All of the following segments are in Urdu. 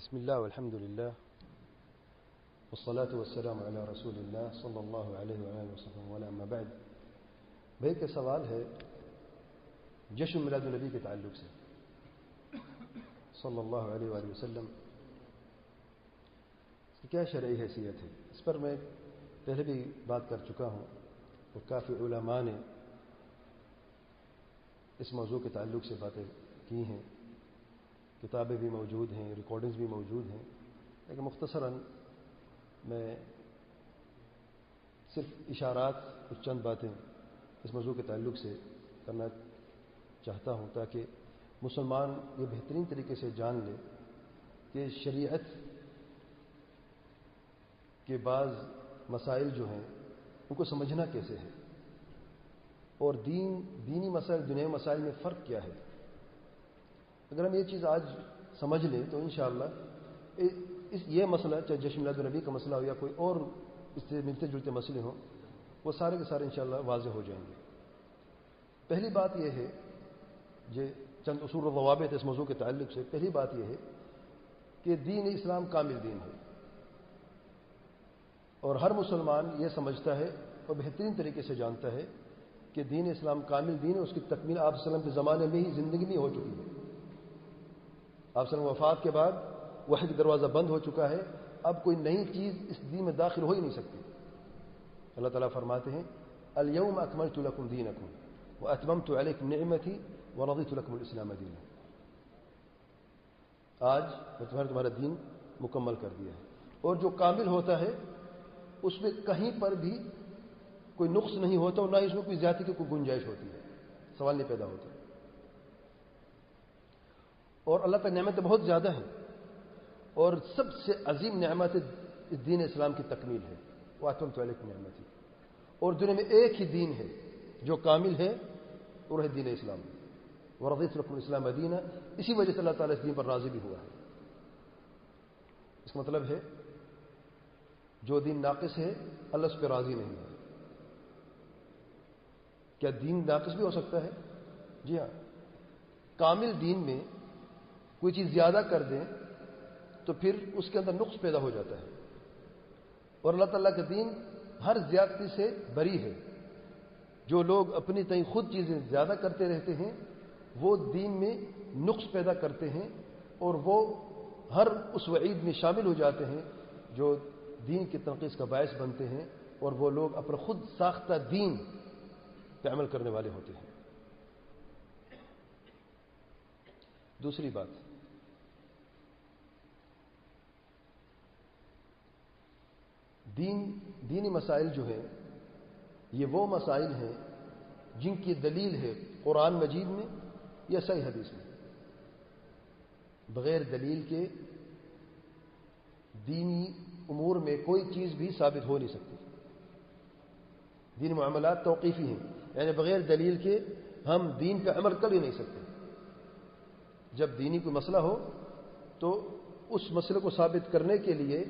بسم الله والحمد لله والصلاة والسلام على رسول الله صلى الله عليه وآله وسلم. ولا بعد، بھائی کا سوال ہے جشن میلاد النبی کے تعلق سے۔ صلی اللہ علیہ وآلہ وسلم، اس کی کیا شرعی حیثیت ہے؟ اس پر میں پہلے بھی بات کر چکا ہوں اور کافی علماء نے اس موضوع کے تعلق سے باتیں کی ہیں۔ کتابیں بھی موجود ہیں ریکارڈنگز بھی موجود ہیں، لیکن مختصراً میں صرف اشارات، کچھ چند باتیں اس موضوع کے تعلق سے کرنا چاہتا ہوں تاکہ مسلمان یہ بہترین طریقے سے جان لے کہ شریعت کے بعض مسائل جو ہیں، ان کو سمجھنا کیسے ہے اور دین، دینی مسائل دنیا مسائل میں فرق کیا ہے۔ اگر ہم یہ چیز آج سمجھ لیں تو انشاءاللہ اس یہ مسئلہ، چاہے جشن میلاد النبی کا مسئلہ ہو یا کوئی اور اس سے ملتے جلتے مسئلے ہوں، وہ سارے کے سارے انشاءاللہ واضح ہو جائیں گے۔ پہلی بات یہ ہے جو چند اصول و ضوابط اس موضوع کے تعلق سے، پہلی بات یہ ہے کہ دین اسلام کامل دین ہے۔ اور ہر مسلمان یہ سمجھتا ہے اور بہترین طریقے سے جانتا ہے کہ دین اسلام کامل دین ہے، اس کی تکمیل آپ وسلم کے زمانے میں ہی زندگی میں ہو چکی ہے۔ آپ وسلم وفات کے بعد وحی دروازہ بند ہو چکا ہے، اب کوئی نئی چیز اس دین میں داخل ہو ہی نہیں سکتی۔ اللہ تعالیٰ فرماتے ہیں، اليوم اکملت لکم دینکم واتممت علیکم نعمتی ورضیت لکم الاسلام دین آج میں تمہارا تمہارا دین مکمل کر دیا ہے۔ اور جو کامل ہوتا ہے، اس میں کہیں پر بھی کوئی نقص نہیں ہوتا اور نہ اس میں کوئی زیادتی کی کوئی گنجائش ہوتی ہے۔ سوال نہیں پیدا ہوتا۔ اور اللہ کا نعمت بہت زیادہ ہے اور سب سے عظیم نعمت دین اسلام کی تکمیل ہے۔ وہ تو نعمت ہی اور دنیا میں ایک ہی دین ہے جو کامل ہے وہ ہے دین اسلام۔ وہ رضیت رقم اسلام دینہ اسی وجہ سے اللہ تعالیٰ اس دین پر راضی بھی ہوا ہے۔ اس کا مطلب ہے، جو دین ناقص ہے، اللہ اس پہ راضی نہیں ہے۔ کیا دین ناقص بھی ہو سکتا ہے؟ جی ہاں۔ کامل دین میں کوئی چیز زیادہ کر دیں تو پھر اس کے اندر نقص پیدا ہو جاتا ہے۔ اور اللہ تعالیٰ کا دین ہر زیادتی سے بری ہے۔ جو لوگ اپنی تئیں خود چیزیں زیادہ کرتے رہتے ہیں، وہ دین میں نقص پیدا کرتے ہیں اور وہ ہر اس وعید میں شامل ہو جاتے ہیں جو دین کی تنقید کا باعث بنتے ہیں اور وہ لوگ اپنا خود ساختہ دین پہ عمل کرنے والے ہوتے ہیں۔ دوسری بات۔ دین، دینی مسائل جو ہیں، یہ وہ مسائل ہیں جن کی دلیل ہے قرآن مجید میں یا صحیح حدیث میں۔ بغیر دلیل کے دینی امور میں کوئی چیز بھی ثابت ہو نہیں سکتی۔ دین معاملات توقیفی ہیں۔ یعنی بغیر دلیل کے ہم دین پہ عمل کر ہی نہیں سکتے۔ جب دینی کوئی مسئلہ ہو تو اس مسئلے کو ثابت کرنے کے لیے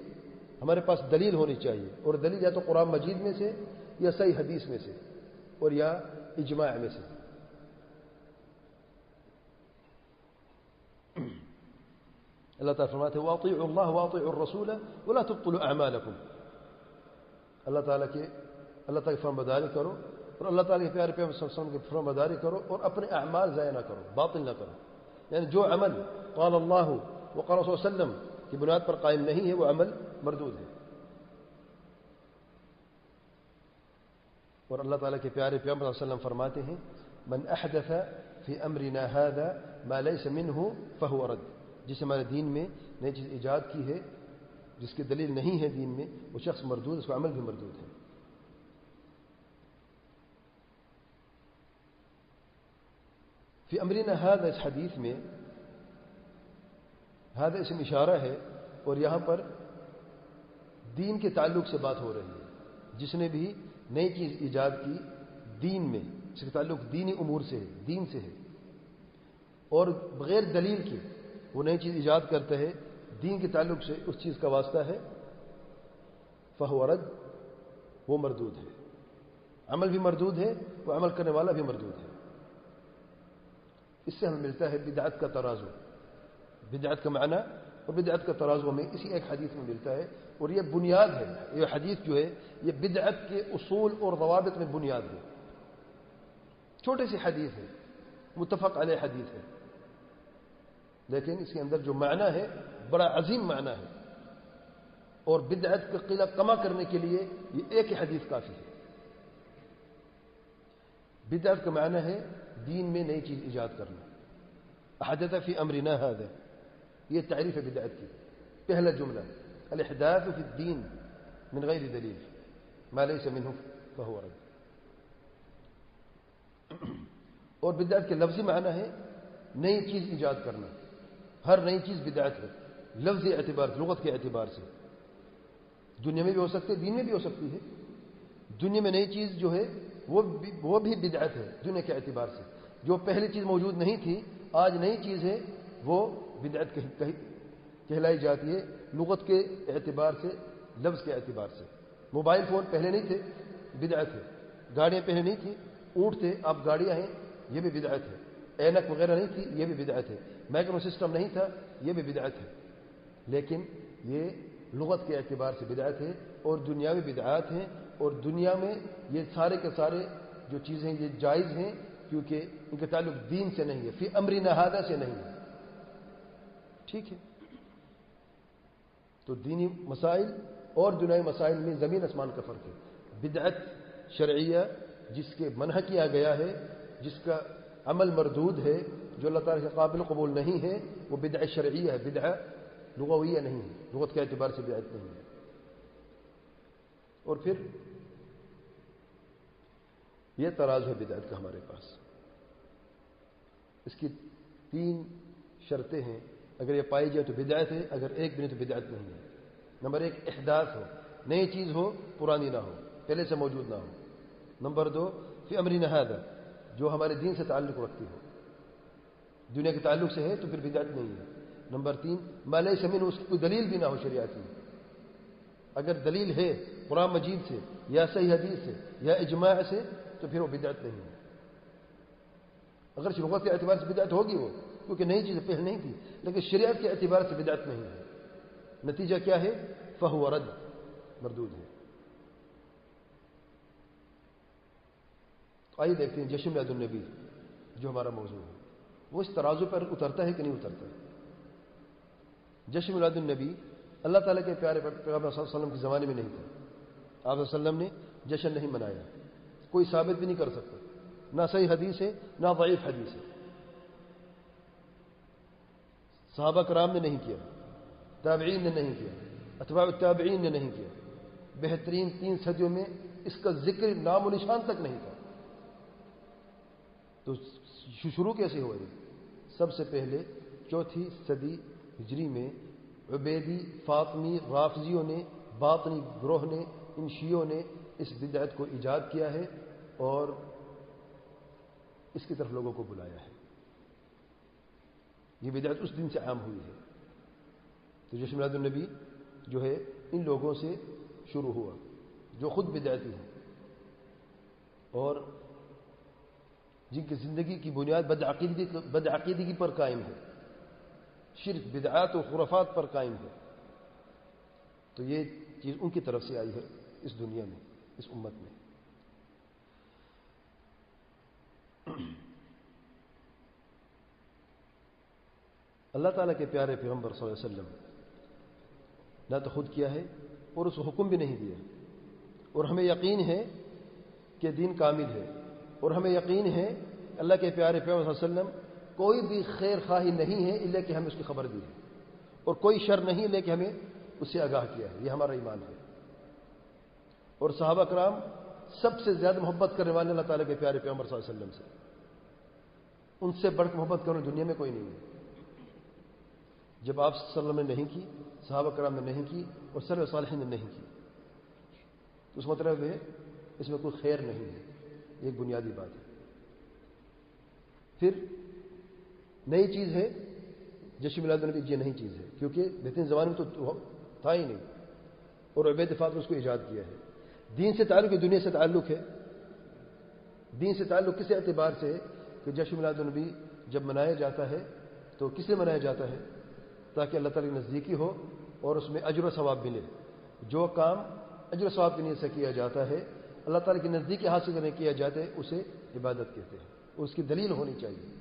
ہمارے پاس دلیل ہونی چاہیے اور دلیل یا تو قرآن مجید میں سے یا صحیح حدیث میں سے اور یا اجماع میں سے۔ اللہ تعالیٰ فرماتے ہیں واطع اللہ واطع الرسول ولا تبطلوا اعمالکم اللہ تعالیٰ کے اللہ تعالیٰ کی فرم بداری کرو اور اللہ تعالیٰ کے پیارے پیار کی فرم بداری کرو اور اپنے اعمال ضائع نہ کرو، باطل نہ کرو۔ یعنی جو عمل قال اللہ و قال رسول وسلم کی بنیاد پر قائم نہیں ہے، وہ عمل مردود ہے۔ اور اللہ تعالیٰ کے پیارے پیغمبر صلی اللہ علیہ وسلم فرماتے ہیں، من احدث فی امرنا هذا ما ليس منه فهو رد. جس ہمارے دین میں نئی چیز ایجاد کی ہے، جس کی دلیل نہیں ہے دین میں، وہ شخص مردود اس کا عمل بھی مردود ہے۔ فی امرنا هذا اس حدیث میں هذا اسم اشارہ ہے اور یہاں پر دین کے تعلق سے بات ہو رہی ہے۔ جس نے بھی نئی چیز ایجاد کی دین میں اس کا تعلق دینی امور سے ہے، دین سے ہے۔ اور بغیر دلیل کے وہ نئی چیز ایجاد کرتا ہے، دین کے تعلق سے اس چیز کا واسطہ ہے۔ فہورد وہ مردود ہے۔ عمل بھی مردود ہے وہ عمل کرنے والا بھی مردود ہے۔ اس سے ہمیں ملتا ہے بدعت کا ترازو۔ بدعت کا معنی اور بدعت کا ترازو ہمیں اسی ایک حدیث میں ملتا ہے اور یہ بنیاد ہے، یہ حدیث جو ہے، یہ بدعت کے اصول اور ضوابط میں بنیاد ہے۔ چھوٹی سی حدیث ہے، متفق علیہ حدیث ہے۔ لیکن اس کے اندر جو معنی ہے، بڑا عظیم معنی ہے۔ اور بدعت کا قلعہ کما کرنے کے لیے یہ ایک ہی حدیث کافی ہے۔ بدعت کا معنی ہے دین میں نئی چیز ایجاد کرنا۔ حدت فی امرنا هذا۔ یہ تعریف ہے بدعت کی۔ پہلا جملہ الاحداث فی الدین من غیر دلیل ما ليس منه، فهو رد۔ اور بدعت کے لفظی معنی ہے نئی چیز ایجاد کرنا۔ ہر نئی چیز بدعت ہے لفظی اعتبار لغت کے اعتبار سے۔ دنیا میں بھی ہو سکتے دین میں بھی ہو سکتی ہے۔ دنیا میں نئی چیز جو ہے وہ بھی بدعت ہے، دنیا کے اعتبار سے۔ جو پہلی چیز موجود نہیں تھی، آج نئی چیز ہے وہ بدعت کہلائی جاتی ہے لغت کے اعتبار سے، لفظ کے اعتبار سے۔ موبائل فون پہلے نہیں تھے، بدعت ہے۔ گاڑیاں پہلے نہیں تھیں، اونٹ تھے، اب گاڑیاں ہیں، یہ بھی بدعت ہے۔ اینک وغیرہ نہیں تھی، یہ بھی بدعت ہے۔ میکنو سسٹم نہیں تھا، یہ بھی بدعت ہے۔ لیکن یہ لغت کے اعتبار سے بدعت ہے اور دنیاوی بدعات ہیں اور دنیا میں یہ سارے کے سارے جو چیزیں، یہ جائز ہیں کیونکہ ان کا تعلق دین سے نہیں ہے پھر امری نہادہ سے نہیں ہے۔ ٹھیک ہے۔ تو دینی مسائل اور دنیاوی مسائل میں زمین آسمان کا فرق ہے۔ بدعت شرعیہ جس کے منح کیا گیا ہے، جس کا عمل مردود ہے، جو اللہ تعالیٰ سے قابل قبول نہیں ہے، وہ بدع شرعیہ ہے۔ بدع لغویہ نہیں ہے۔ لغت کے اعتبار سے بدعت نہیں ہے۔ اور پھر یہ تراز ہے بدعت کا ہمارے پاس۔ اس کی تین شرطیں ہیں۔ اگر یہ پائی جائے تو بدعت ہے، اگر ایک بھی نہیں تو بدعت نہیں ہے۔ نمبر ایک، احداث ہو۔ نئی چیز ہو، پرانی نہ ہو، پہلے سے موجود نہ ہو۔ نمبر دو پھر امری نہاد جو ہمارے دین سے تعلق رکھتی ہو۔ دنیا کے تعلق سے ہے تو پھر بدعت نہیں ہے۔ نمبر تین مالیہ زمین اس کی کوئی دلیل بھی نہ ہو شریعتی اگر دلیل ہے، قرآن مجید سے، یا صحیح حدیث سے، یا اجماع سے، تو پھر وہ بدعت نہیں ہے۔ اگر شروعات کے اعتبار سے بدعت ہوگی وہ۔ کیونکہ نئی چیزیں پہلے نہیں تھی، لیکن شریعت کے اعتبار سے بدعت نہیں ہے۔ نتیجہ کیا ہے؟ فہو رد، مردود ہے۔ آئیے دیکھتے ہیں جشن میاد النبی، جو ہمارا موضوع ہے۔ وہ اس ترازو پر اترتا ہے کہ نہیں اترتا جشن میلاد النبی اللہ تعالیٰ کے پیارے پیغمبر صلی اللہ علیہ وسلم کے زمانے میں نہیں تھا۔ آپ وسلم نے جشن نہیں منایا۔ کوئی ثابت بھی نہیں کر سکتا۔ نہ صحیح حدیث ہے، نہ ضعیف حدیث ہے۔ صحابہ کرام نے نہیں کیا، تابعین نے نہیں کیا، اتباع التابعین نے نہیں کیا۔ بہترین تین صدیوں میں اس کا ذکر نام و نشان تک نہیں تھا۔ تو شروع کیسے ہوا یہ سب سے پہلے چوتھی صدی ہجری میں عبیدی، فاطمی، رافضیوں نے، باطنی گروہ نے، ان شیوں نے اس بدعت کو ایجاد کیا ہے اور اس کی طرف لوگوں کو بلایا ہے۔ یہ بدعت اس دن سے عام ہوئی ہے۔ تو جشن میلاد النبی جو ہے، ان لوگوں سے شروع ہوا، جو خود بدعتی ہیں۔ اور جن کی زندگی کی بنیاد بدعقیدگی بدعقیدگی پر قائم ہے۔ شرک، بدعات و خرافات پر قائم ہے۔ تو یہ چیز ان کی طرف سے آئی ہے اس دنیا میں، اس امت میں۔ اللہ تعالیٰ کے پیارے پیغمبر صلی اللہ علیہ وسلم نہ تو خود کیا ہے اور اس حکم بھی نہیں دیا اور ہمیں یقین ہے کہ دین کامل ہے اور ہمیں یقین ہے اللہ کے پیارے پیغمبر صلی اللہ علیہ وسلم کوئی بھی خیر خواہی نہیں ہے اللہ کہ ہمیں اس کی خبر دی ہے اور کوئی شر نہیں لے کہ ہمیں اس سے آگاہ کیا ہے یہ ہمارا ایمان ہے اور صحابہ کرام سب سے زیادہ محبت کرنے والے اللہ تعالیٰ کے پیارے پیغمبر صلی اللہ علیہ وسلم سے، ان سے بڑھ محبت کرنے دنیا میں کوئی نہیں ہے۔ جب آپ صلی اللہ علیہ وسلم نے نہیں کی، صحابہ کرام نے نہیں کی اور سر صالح نے نہیں کی، تو اس مطلب ہے اس میں کوئی خیر نہیں ہے۔ ایک بنیادی بات ہے۔ پھر نئی چیز ہے، جشن میلاد النبی، یہ نئی چیز ہے۔ کیونکہ بہترین زمانے میں تو تھا ہی نہیں۔ اور عبید فاط نے اس کو ایجاد کیا ہے۔ دین سے تعلق ہے دنیا سے تعلق ہے۔ دین سے تعلق کس اعتبار سے ہے کہ جشن میلاد النبی جب منایا جاتا ہے، تو کسے منایا جاتا ہے؟ تاکہ اللہ تعالی کی نزدیکی ہو اور اس میں اجر و ثواب ملے۔ جو کام اجر و ثواب کی نیت سے کیا جاتا ہے، اللہ تعالی کی نزدیکی حاصل کرنے کیا جاتا ہے اسے عبادت کہتے ہیں۔ اس کی دلیل ہونی چاہیے۔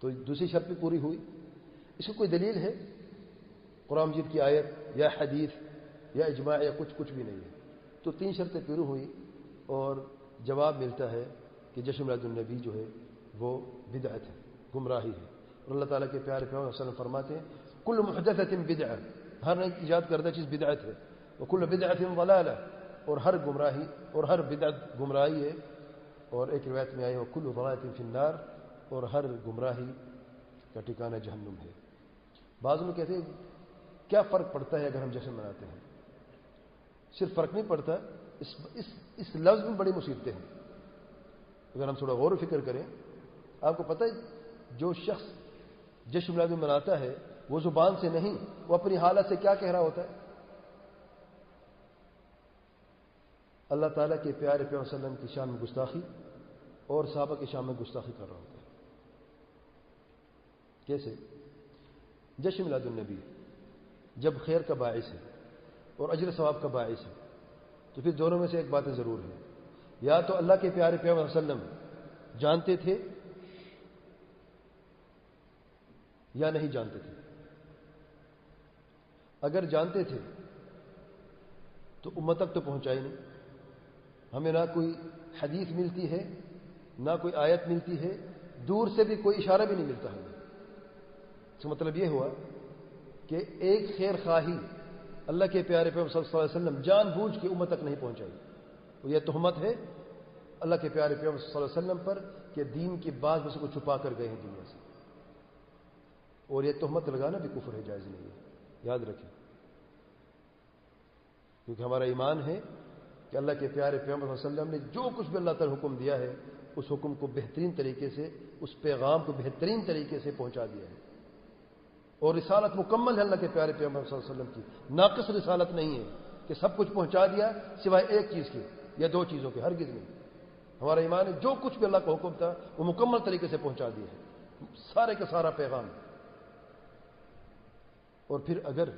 تو دوسری شرط بھی پوری ہوئی۔ اس کی کوئی دلیل ہے؟ قرآن مجید کی آیت یا حدیث یا اجماع یا کچھ کچھ بھی نہیں ہے۔ تو تین شرطیں پوری ہوئی اور جواب ملتا ہے کہ جشن النبی جو ہے وہ بدعت ہے، گمراہی ہے۔ اور اللہ تعالیٰ کے پیارے پیار وسلم فرماتے ہیں، کل محدثت بدعت ہر نئی ایجاد کردہ چیز بدعت ہے۔ وہ کل بدعت ضلالہ۔ اور ہر گمراہی، اور ہر بدعت گمراہی ہے۔ اور ایک روایت میں آئی وہ کل ضلالت فی النار. اور ہر گمراہی کا ٹھکانہ جہنم ہے۔ بعض میں کہتے ہیں، کیا فرق پڑتا ہے اگر ہم جشن مناتے ہیں؟ صرف فرق نہیں پڑتا، اس اس اس لفظ میں بڑی مصیبتیں ہیں۔ اگر ہم تھوڑا غور و فکر کریں، آپ کو پتہ ہے، جو شخص جشن میلاد مناتا ہے، وہ زبان سے نہیں، وہ اپنی حالت سے کیا کہہ رہا ہوتا ہے؟ اللہ تعالیٰ کے پیارے پیار وسلم کی شان میں گستاخی اور صحابہ کی شان میں گستاخی کر رہا ہوتا ہے۔ کیسے؟ جشن میلاد النبی جب خیر کا باعث ہے اور اجر ثواب کا باعث ہے، تو پھر دونوں میں سے ایک باتیں ضرور ہیں۔ یا تو اللہ کے پیارے پیار وسلم جانتے تھے یا نہیں جانتے تھے؟ اگر جانتے تھے، تو امت تک تو پہنچائی نہیں۔ ہمیں نہ کوئی حدیث ملتی ہے، نہ کوئی آیت ملتی ہے، دور سے بھی کوئی اشارہ بھی نہیں ملتا ہمیں۔ اس کا مطلب یہ ہوا کہ ایک خیر خواہی اللہ کے پیارے پہ صلی اللہ علیہ وسلم جان بوجھ کے امت تک نہیں پہنچائی۔ وہ یہ تہمت ہے اللہ کے پیارے پہ صلی اللہ علیہ وسلم پر کہ دین کی بعض میں سے کو چھپا کر گئے ہیں دنیا سے۔ اور یہ تہمت لگانا بھی کفر ہے، جائز نہیں ہے۔ یاد رکھیں۔ کیونکہ ہمارا ایمان ہے کہ اللہ کے پیارے پیغمبر صلی اللہ علیہ وسلم نے جو کچھ بھی اللہ تعالی حکم دیا ہے، اس حکم کو بہترین طریقے سے، اس پیغام کو بہترین طریقے سے پہنچا دیا ہے۔ اور رسالت مکمل ہے اللہ کے پیارے پیغمبر صلی اللہ علیہ وسلم کی۔ ناقص رسالت نہیں ہے کہ سب کچھ پہنچا دیا سوائے ایک چیز کی یا دو چیزوں کے، ہرگز نہیں۔ ہمارا ایمان ہے جو کچھ بھی اللہ کا حکم تھا، وہ مکمل طریقے سے پہنچا دیا ہے۔ سارے کا سارا پیغام۔ اور پھر اگر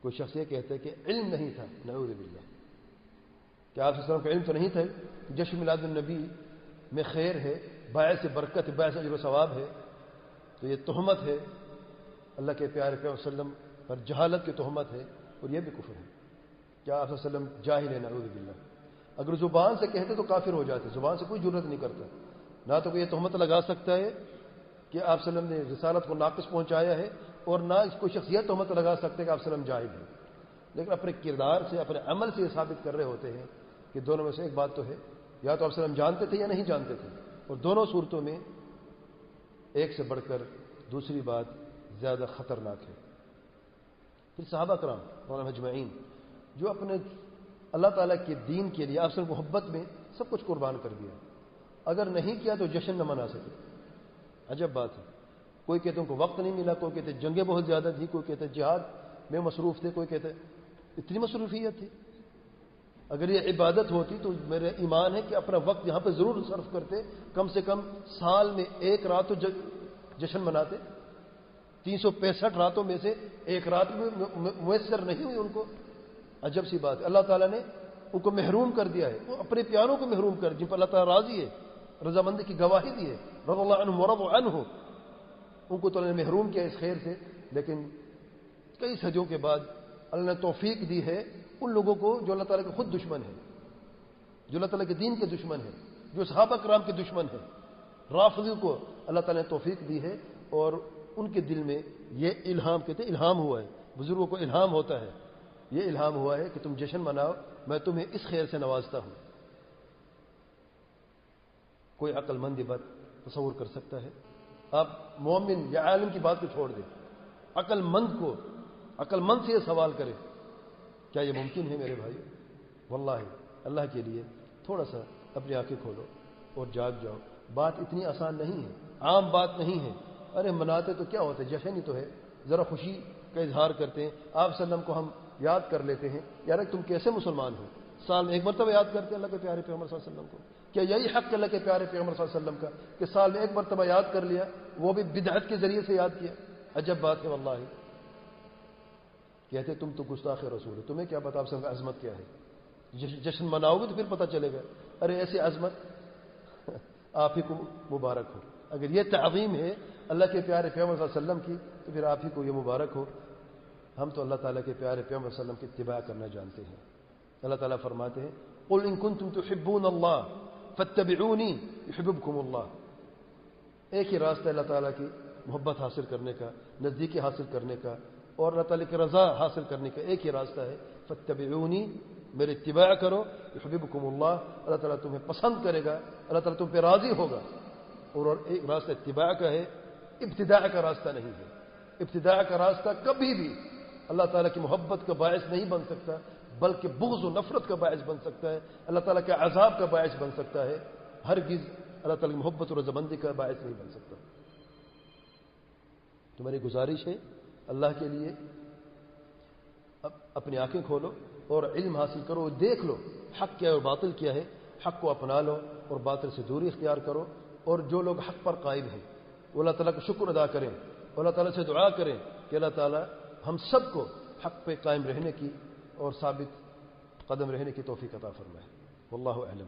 کوئی شخص یہ کہتا ہے کہ علم نہیں تھا، نعوذ باللہ۔ کہ آپ وسلم کا علم تو نہیں تھا؟ جشن میلاد النبی میں خیر ہے، باعث برکت ہے باعث اجر و ثواب ہے، تو یہ تہمت ہے۔ اللہ کے پیارے پہ وسلم پر جہالت کی تہمت ہے اور یہ بھی کفر ہے۔ کیا آپ وسلم جاہل ہے نعوذ باللہ۔ اگر زبان سے کہتے تو کافر ہو جاتے، زبان سے کوئی ضرورت نہیں کرتا۔ نہ تو کوئی یہ تہمت لگا سکتا ہے کہ آپ وسلم نے رسالت کو ناقص پہنچایا ہے اور نہ اس کو شخصیت تہمت لگا سکتے کہ آپ وسلم جاہل ہیں۔ لیکن اپنے کردار سے، اپنے عمل سے یہ ثابت کر رہے ہوتے ہیں کہ دونوں میں سے ایک بات تو ہے۔ یا تو آپ وسلم جانتے تھے یا نہیں جانتے تھے۔ اور دونوں صورتوں میں ایک سے بڑھ کر دوسری بات زیادہ خطرناک ہے۔ پھر صحابہ کرام مولانا مجمعین جو اپنے اللہ تعالیٰ کے دین کے لیے آپ سے محبت میں سب کچھ قربان کر دیا۔ اگر نہیں کیا تو جشن نہ منا سکے۔ عجب بات ہے۔ کوئی کہتے ان کو وقت نہیں ملا، کوئی کہتے جنگیں بہت زیادہ تھی کوئی کہتے جہاد میں مصروف تھے، کوئی کہتے اتنی مصروفیت تھی۔ اگر یہ عبادت ہوتی تو میرے ایمان ہے کہ اپنا وقت یہاں پہ ضرور صرف کرتے، کم سے کم سال میں ایک رات تو جشن مناتے۔ تین سو پینسٹھ راتوں میں سے ایک رات میں میسر نہیں ہوئی ان کو۔ عجب سی بات ہے۔ اللہ تعالیٰ نے ان کو محروم کر دیا ہے۔ وہ اپنے پیاروں کو محروم کر، جن پر اللہ تعالیٰ راضی ہے، رضامندی کی گواہی دی ہے۔ رض اللہ عنہ ورب عنہ۔ ہو ان کو تو اللہ نے محروم کیا اس خیر سے، لیکن کئی صدیوں کے بعد اللہ نے توفیق دی ہے ان لوگوں کو جو اللہ تعالیٰ کے خود دشمن ہے جو اللہ تعالیٰ کے دین کے دشمن ہے جو صحابہ کرام کے دشمن ہے رافضی کو اللہ تعالیٰ نے توفیق دی ہے اور ان کے دل میں یہ الہام کہتے ہیں، الہام ہوا ہے۔ بزرگوں کو الہام ہوتا ہے۔ یہ الہام ہوا ہے کہ تم جشن مناؤ، میں تمہیں اس خیر سے نوازتا ہوں۔ کوئی عقل مند بات تصور کر سکتا ہے؟ آپ مومن یا عالم کی بات کو چھوڑ دیں عقل مند کو، عقل مند سے یہ سوال کرے، کیا یہ ممکن ہے میرے بھائی؟ واللہ، اللہ کے لیے تھوڑا سا اپنی آنکھیں کھولو اور جاگ جاؤ۔ بات اتنی آسان نہیں ہے، عام بات نہیں ہے۔ ارے مناتے تو کیا ہوتے؟ جشن ہی تو ہے۔ ذرا خوشی کا اظہار کرتے ہیں۔ آپ وسلم کو ہم یاد کر لیتے ہیں۔ یار، تم کیسے مسلمان ہو؟ سال میں ایک مرتبہ یاد کرتے اللہ کے پیارے پیغمبر صلی اللہ علیہ وسلم کو۔ کیا یہی حق اللہ کے پیارے پیغمبر صلی اللہ علیہ وسلم کا کہ سال میں ایک مرتبہ یاد کر لیا، وہ بھی بدعت کے ذریعے سے یاد کیا۔ عجب بات ہے واللہ۔ کہتے تم تو گستاخ رسول ہے تمہیں کیا پتا آپ سب عظمت کیا ہے۔ جشن مناؤ گے تو پھر پتہ چلے گا۔ ارے ایسی عظمت، آپ ہی کو مبارک ہو۔ اگر یہ تعظیم ہے اللہ کے پیارے پیغمبر صلی اللہ علیہ وسلم کی، تو پھر آپ ہی کو یہ مبارک ہو۔ ہم تو اللہ تعالیٰ کے پیارے پیغمبر صلی اللہ علیہ وسلم کی اتباع کرنا جانتے ہیں۔ اللہ تعالیٰ فرماتے ہیں، قل ان کنتم تحبون اللہ فتبعونی يحببكم اللہ۔ ایک ہی راستہ اللہ تعالیٰ کی محبت حاصل کرنے کا، نزدیکی حاصل کرنے کا اور اللہ تعالیٰ کی رضا حاصل کرنے کا ایک ہی راستہ ہے۔ فتبعونی میرے اتباع کرو يحببكم اللہ۔ اللہ تعالیٰ تمہیں پسند کرے گا، اللہ تعالیٰ تم پہ راضی ہوگا۔ اور ایک راستہ اتباع کا ہے، ابتداء کا راستہ نہیں ہے۔ ابتداء کا راستہ کبھی بھی اللہ تعالیٰ کی محبت کا باعث نہیں بن سکتا۔ بلکہ بغض و نفرت کا باعث بن سکتا ہے، اللہ تعالیٰ کے عذاب کا باعث بن سکتا ہے ہر گز اللہ تعالیٰ کی محبت اور رضامندی کا باعث نہیں بن سکتا۔ تمہاری گزارش ہے اللہ کے لیے؟ اپنی آنکھیں کھولو اور علم حاصل کرو، دیکھ لو حق کیا ہے اور باطل کیا ہے۔ حق کو اپنا لو اور باطل سے دوری اختیار کرو۔ اور جو لوگ حق پر قائم ہیں، وہ اللہ تعالیٰ کا شکر ادا کریں۔ اللہ تعالیٰ سے دعا کریں کہ اللہ تعالیٰ ہم سب کو حق پہ قائم رہنے کی اور ثابت قدم رہنے کی توفیق عطا فرمائے۔ واللہ اعلم۔